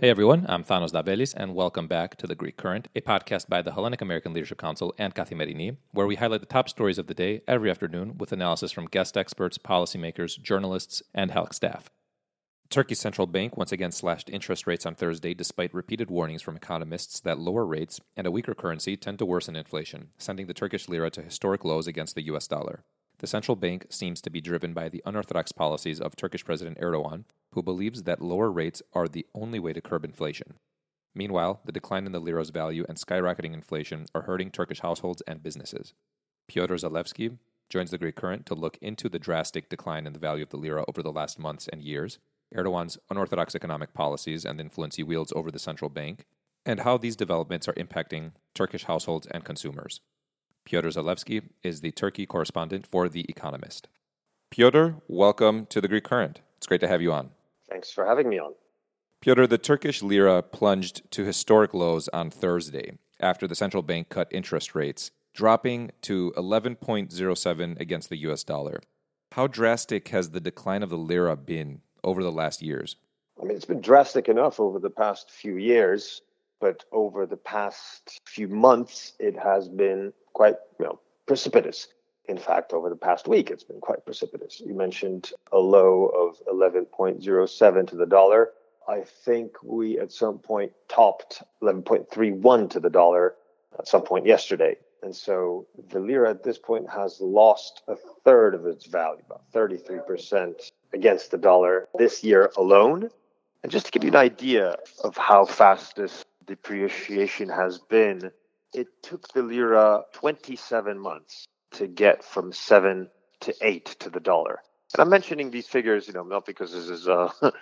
Hey everyone, I'm Thanos Davelis, and welcome back to The Greek Current, a podcast by the Hellenic American Leadership Council and Kathy Kathimerini, where we highlight the top stories of the day every afternoon with analysis from guest experts, policymakers, journalists, and HELC staff. Turkey's central bank once again slashed interest rates on Thursday despite repeated warnings from economists that lower rates and a weaker currency tend to worsen inflation, sending the Turkish lira to historic lows against the US dollar. The central bank seems to be driven by the unorthodox policies of Turkish President Erdogan, who believes that lower rates are the only way to curb inflation. Meanwhile, the decline in the lira's value and skyrocketing inflation are hurting Turkish households and businesses. Piotr Zalewski joins the Greek Current to look into the drastic decline in the value of the lira over the last months and years, Erdogan's unorthodox economic policies and the influence he wields over the central bank, and how these developments are impacting Turkish households and consumers. Piotr Zalewski is the Turkey correspondent for The Economist. Piotr, welcome to the Greek Current. It's great to have you on. Thanks for having me on. Piotr, the Turkish lira plunged to historic lows on Thursday after the central bank cut interest rates, dropping to 11.07 against the US dollar. How drastic has the decline of the lira been over the last years? I mean, it's been drastic enough over the past few years, but over the past few months, it has been quite you know precipitous. In fact, over the past week, it's been quite precipitous. You mentioned a low of 11.07 to the dollar. I think we at some point topped 11.31 to the dollar at some point yesterday. And so the lira at this point has lost a third of its value, about 33% against the dollar this year alone. And just to give you an idea of how fast this depreciation has been, it took the lira 27 months to get from seven to eight to the dollar. And I'm mentioning these figures, you know, not because this is a, a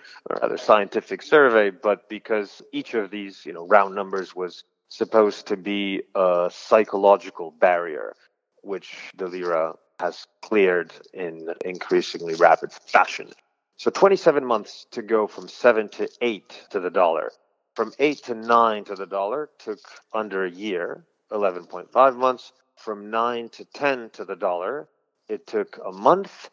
rather scientific survey, but because each of these, you know, round numbers was supposed to be a psychological barrier, which the lira has cleared in increasingly rapid fashion. So 27 months to go from seven to eight to the dollar. From eight to nine to the dollar took under a year, 11.5 months. From nine to 10 to the dollar, it took a month.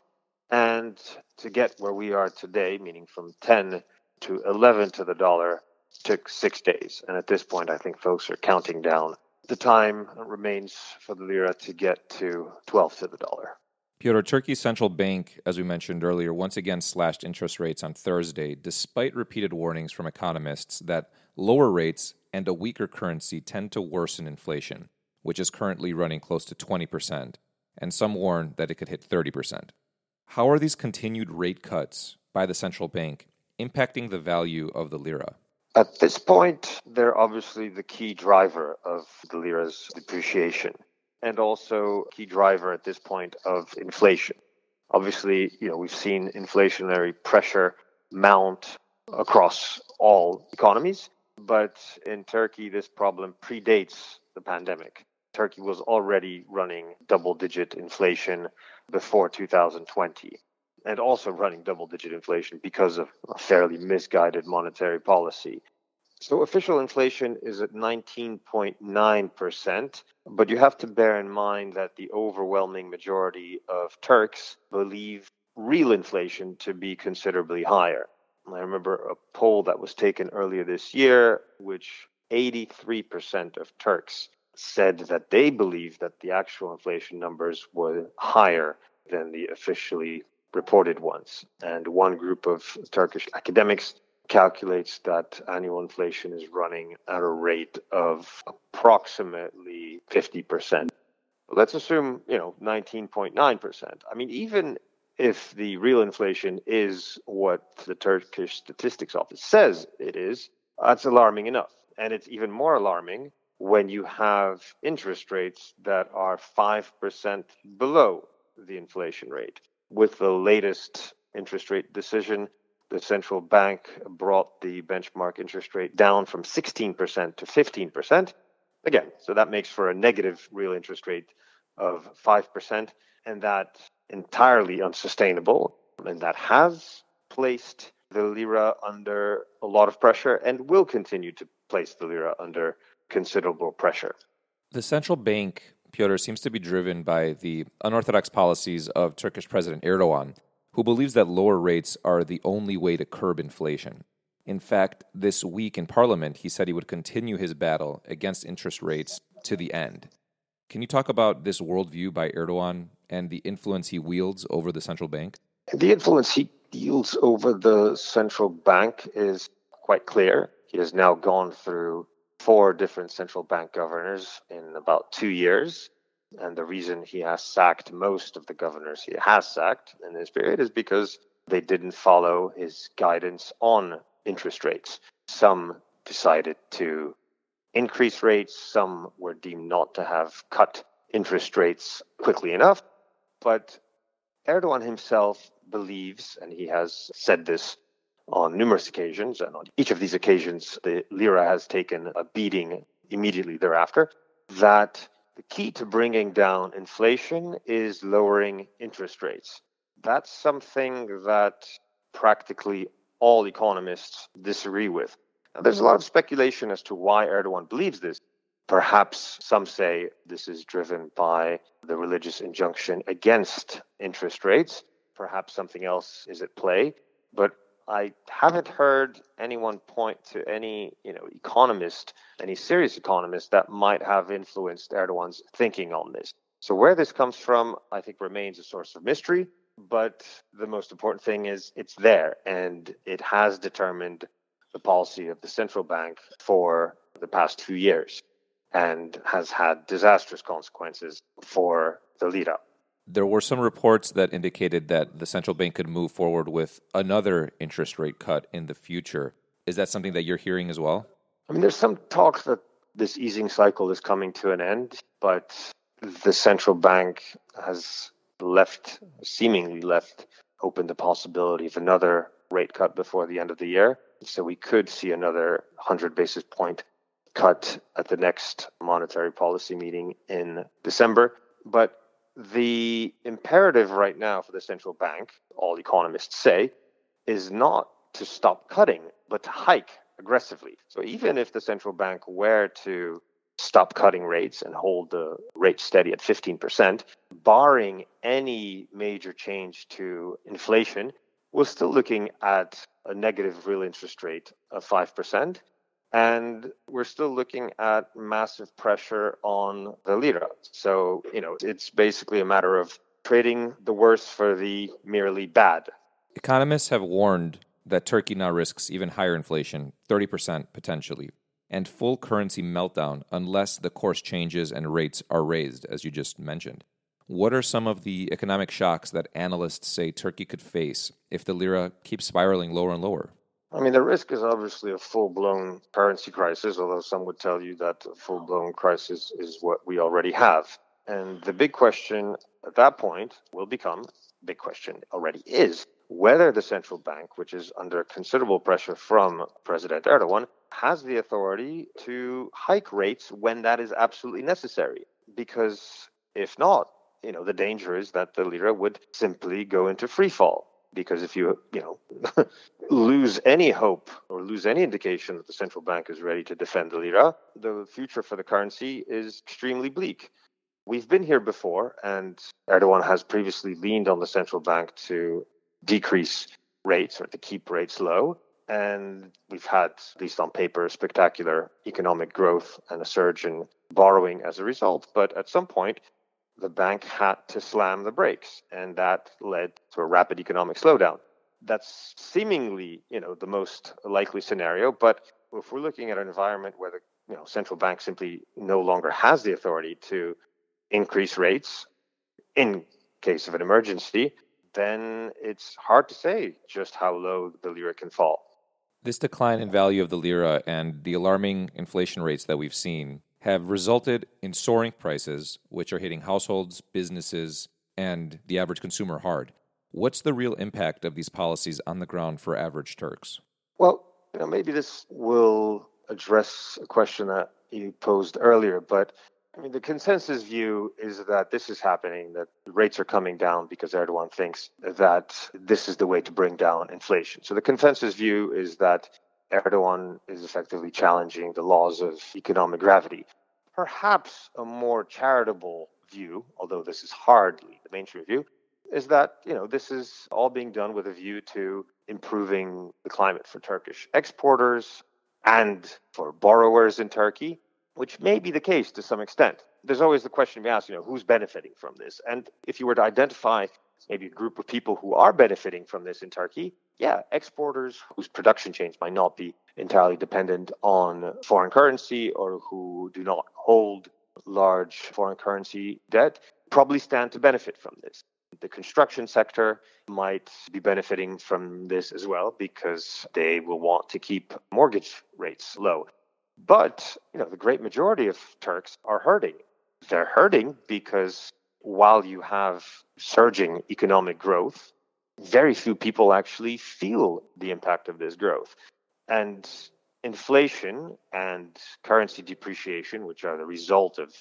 And to get where we are today, meaning from 10 to 11 to the dollar, took six days. And at this point, I think folks are counting down. The time remains for the lira to get to 12 to the dollar. Piotr, Turkey's central bank, as we mentioned earlier, once again slashed interest rates on Thursday, despite repeated warnings from economists that lower rates and a weaker currency tend to worsen inflation, which is currently running close to 20%, and some warn that it could hit 30%. How are these continued rate cuts by the central bank impacting the value of the lira? At this point, they're obviously the key driver of the lira's depreciation and also key driver at this point of inflation. Obviously, you know, we've seen inflationary pressure mount across all economies, but in Turkey, this problem predates the pandemic. Turkey was already running double digit inflation before 2020 and also running double digit inflation because of a fairly misguided monetary policy. So official inflation is at 19.9%, but you have to bear in mind that the overwhelming majority of Turks believe real inflation to be considerably higher. I remember a poll that was taken earlier this year, which 83% of Turks said that they believe that the actual inflation numbers were higher than the officially reported ones. And one group of Turkish academics calculates that annual inflation is running at a rate of approximately 50%. Let's assume, you know, 19.9%. I mean, even if the real inflation is what the Turkish Statistics Office says it is, that's alarming enough. And it's even more alarming when you have interest rates that are 5% below the inflation rate. With the latest interest rate decision, the central bank brought the benchmark interest rate down from 16% to 15%. Again, so that makes for a negative real interest rate of 5%, and that entirely unsustainable. And that has placed the lira under a lot of pressure and will continue to place the lira under considerable pressure. The central bank, Piotr, seems to be driven by the unorthodox policies of Turkish President Erdogan who believes that lower rates are the only way to curb inflation. In fact, this week in Parliament, he said he would continue his battle against interest rates to the end. Can you talk about this worldview by Erdogan and the influence he wields over the central bank? The influence he wields over the central bank is quite clear. He has now gone through four different central bank governors in about two years. And the reason he has sacked most of the governors he has sacked in this period is because they didn't follow his guidance on interest rates. Some decided to increase rates, some were deemed not to have cut interest rates quickly enough. But Erdogan himself believes, and he has said this on numerous occasions, and on each of these occasions, the lira has taken a beating immediately thereafter, that the key to bringing down inflation is lowering interest rates. That's something that practically all economists disagree with. Now, there's a lot of speculation as to why Erdogan believes this. Perhaps some say this is driven by the religious injunction against interest rates. Perhaps something else is at play. But I haven't heard anyone point to any, you know, economist, any serious economist that might have influenced Erdogan's thinking on this. So where this comes from, I think remains a source of mystery. But the most important thing is it's there and it has determined the policy of the central bank for the past few years and has had disastrous consequences for the lira. There were some reports that indicated that the central bank could move forward with another interest rate cut in the future. Is that something that you're hearing as well? I mean, there's some talk that this easing cycle is coming to an end, but the central bank has left, seemingly left open the possibility of another rate cut before the end of the year. So we could see another 100 basis point cut at the next monetary policy meeting in December. But the imperative right now for the central bank, all economists say, is not to stop cutting, but to hike aggressively. So even if the central bank were to stop cutting rates and hold the rate steady at 15%, barring any major change to inflation, we're still looking at a negative real interest rate of 5%. And we're still looking at massive pressure on the lira. So, you know, it's basically a matter of trading the worst for the merely bad. Economists have warned that Turkey now risks even higher inflation, 30% potentially, and full currency meltdown unless the course changes and rates are raised, as you just mentioned. What are some of the economic shocks that analysts say Turkey could face if the lira keeps spiraling lower and lower? I mean, the risk is obviously a full blown currency crisis, although some would tell you that a full blown crisis is what we already have. And the big question at that point will become big question already is whether the central bank, which is under considerable pressure from President Erdogan, has the authority to hike rates when that is absolutely necessary. Because if not, you know, the danger is that the lira would simply go into free fall. Because if you, you know, lose any hope or lose any indication that the central bank is ready to defend the lira, the future for the currency is extremely bleak. We've been here before, and Erdogan has previously leaned on the central bank to decrease rates or to keep rates low. And we've had, at least on paper, spectacular economic growth and a surge in borrowing as a result. But at some point, the bank had to slam the brakes, and that led to a rapid economic slowdown. That's seemingly, you know, the most likely scenario. But if we're looking at an environment where the you know, central bank simply no longer has the authority to increase rates in case of an emergency, then it's hard to say just how low the lira can fall. This decline in value of the lira and the alarming inflation rates that we've seen have resulted in soaring prices, which are hitting households, businesses, and the average consumer hard. What's the real impact of these policies on the ground for average Turks? Well, you know, maybe this will address a question that you posed earlier, but I mean, the consensus view is that this is happening, that rates are coming down because Erdogan thinks that this is the way to bring down inflation. So the consensus view is that Erdogan is effectively challenging the laws of economic gravity. Perhaps a more charitable view, although this is hardly the mainstream view, is that you know this is all being done with a view to improving the climate for Turkish exporters and for borrowers in Turkey, which may be the case to some extent. There's always the question be asked, you know, who's benefiting from this? And if you were to identify maybe a group of people who are benefiting from this in Turkey, yeah, exporters whose production chains might not be entirely dependent on foreign currency or who do not hold large foreign currency debt probably stand to benefit from this. The construction sector might be benefiting from this as well because they will want to keep mortgage rates low. But, you know, the great majority of Turks are hurting. They're hurting because while you have surging economic growth, very few people actually feel the impact of this growth. And inflation and currency depreciation, which are the result of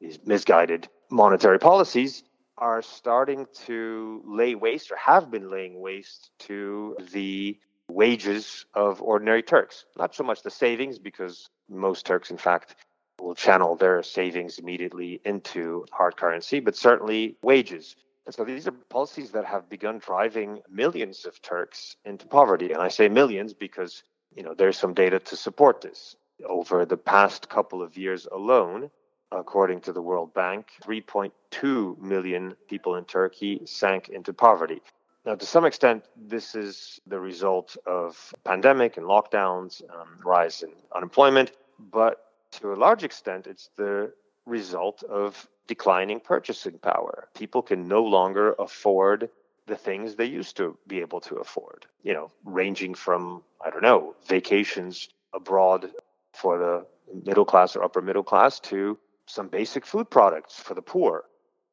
these misguided monetary policies, are starting to lay waste or have been laying waste to the wages of ordinary Turks. Not so much the savings, because most Turks, in fact, will channel their savings immediately into hard currency, but certainly wages. And so these are policies that have begun driving millions of Turks into poverty. And I say millions because, you know, there's some data to support this. Over the past couple of years alone, according to the World Bank, 3.2 million people in Turkey sank into poverty. Now, to some extent, this is the result of pandemic and lockdowns, um, rise in unemployment, but to a large extent, it's the result of declining purchasing power. People can no longer afford the things they used to be able to afford, you know, ranging from, I don't know, vacations abroad for the middle class or upper middle class to some basic food products for the poor.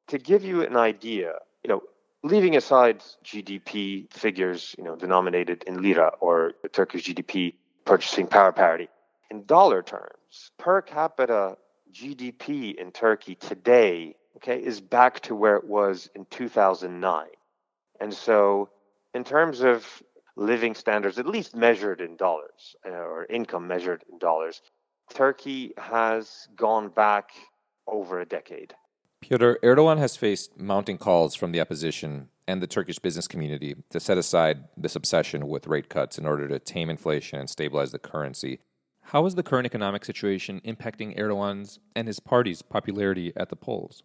To give you an idea, you know, leaving aside GDP figures, you know, denominated in lira or Turkish GDP purchasing power parity, in dollar terms, per capita GDP in Turkey today, okay, is back to where it was in 2009. And so, in terms of living standards, at least measured in dollars uh, or income measured in dollars, Turkey has gone back over a decade. Piotr Erdogan has faced mounting calls from the opposition and the Turkish business community to set aside this obsession with rate cuts in order to tame inflation and stabilize the currency. How is the current economic situation impacting Erdogan's and his party's popularity at the polls?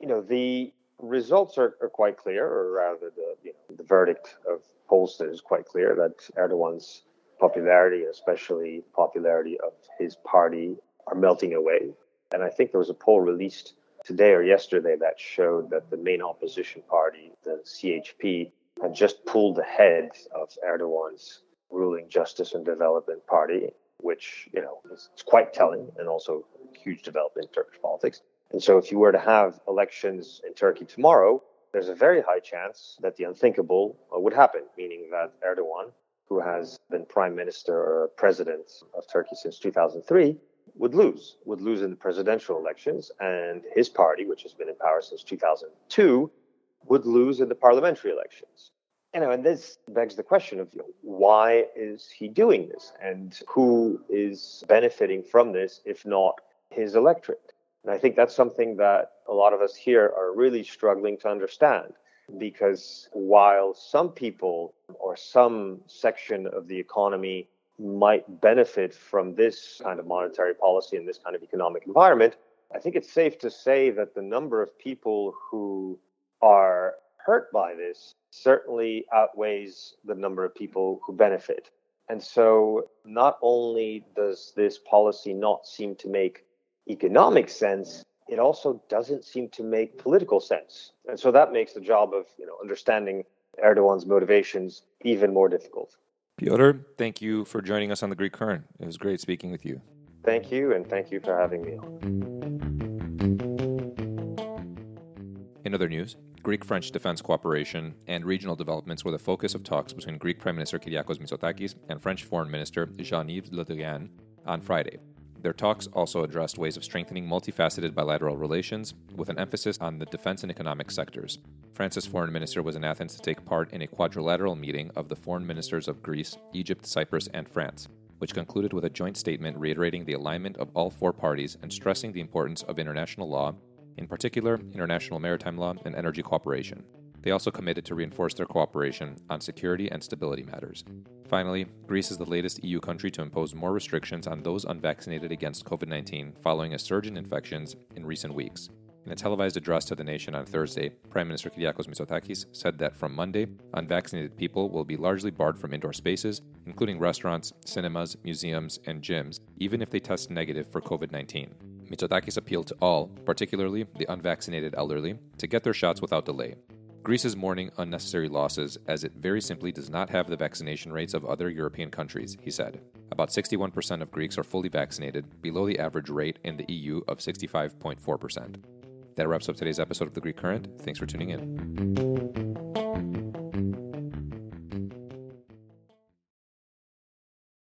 You know, the results are, are quite clear, or rather, the, you know, the verdict of pollsters is quite clear that Erdogan's popularity, especially popularity of his party, are melting away. And I think there was a poll released today or yesterday that showed that the main opposition party, the CHP, had just pulled ahead of Erdogan's ruling Justice and Development Party, which, you know, is quite telling and also a huge development in Turkish politics. And so if you were to have elections in Turkey tomorrow, there's a very high chance that the unthinkable uh, would happen, meaning that Erdogan who has been prime minister or president of Turkey since 2003, would lose, would lose in the presidential elections, and his party, which has been in power since 2002, would lose in the parliamentary elections. You know, and this begs the question of you know, why is he doing this, and who is benefiting from this, if not his electorate? And I think that's something that a lot of us here are really struggling to understand because while some people or some section of the economy might benefit from this kind of monetary policy and this kind of economic environment, I think it's safe to say that the number of people who are hurt by this certainly outweighs the number of people who benefit. And so, not only does this policy not seem to make economic sense, it also doesn't seem to make political sense. And so that makes the job of you know understanding Erdogan's motivations even more difficult. Piotr, thank you for joining us on the Greek Current. It was great speaking with you. Thank you, and thank you for having me on. In other news, Greek French defense cooperation and regional developments were the focus of talks between Greek Prime Minister Kyriakos Mitsotakis and French Foreign Minister Jean Yves Le Drian on Friday. Their talks also addressed ways of strengthening multifaceted bilateral relations, with an emphasis on the defense and economic sectors. France's foreign minister was in Athens to take part in a quadrilateral meeting of the foreign ministers of Greece, Egypt, Cyprus, and France, which concluded with a joint statement reiterating the alignment of all four parties and stressing the importance of international law, in particular, international maritime law and energy cooperation. They also committed to reinforce their cooperation on security and stability matters. Finally, Greece is the latest EU country to impose more restrictions on those unvaccinated against COVID 19 following a surge in infections in recent weeks. In a televised address to the nation on Thursday, Prime Minister Kyriakos Mitsotakis said that from Monday, unvaccinated people will be largely barred from indoor spaces, including restaurants, cinemas, museums, and gyms, even if they test negative for COVID 19. Mitsotakis appealed to all, particularly the unvaccinated elderly, to get their shots without delay. Greece is mourning unnecessary losses as it very simply does not have the vaccination rates of other European countries, he said. About 61% of Greeks are fully vaccinated, below the average rate in the EU of 65.4%. That wraps up today's episode of The Greek Current. Thanks for tuning in.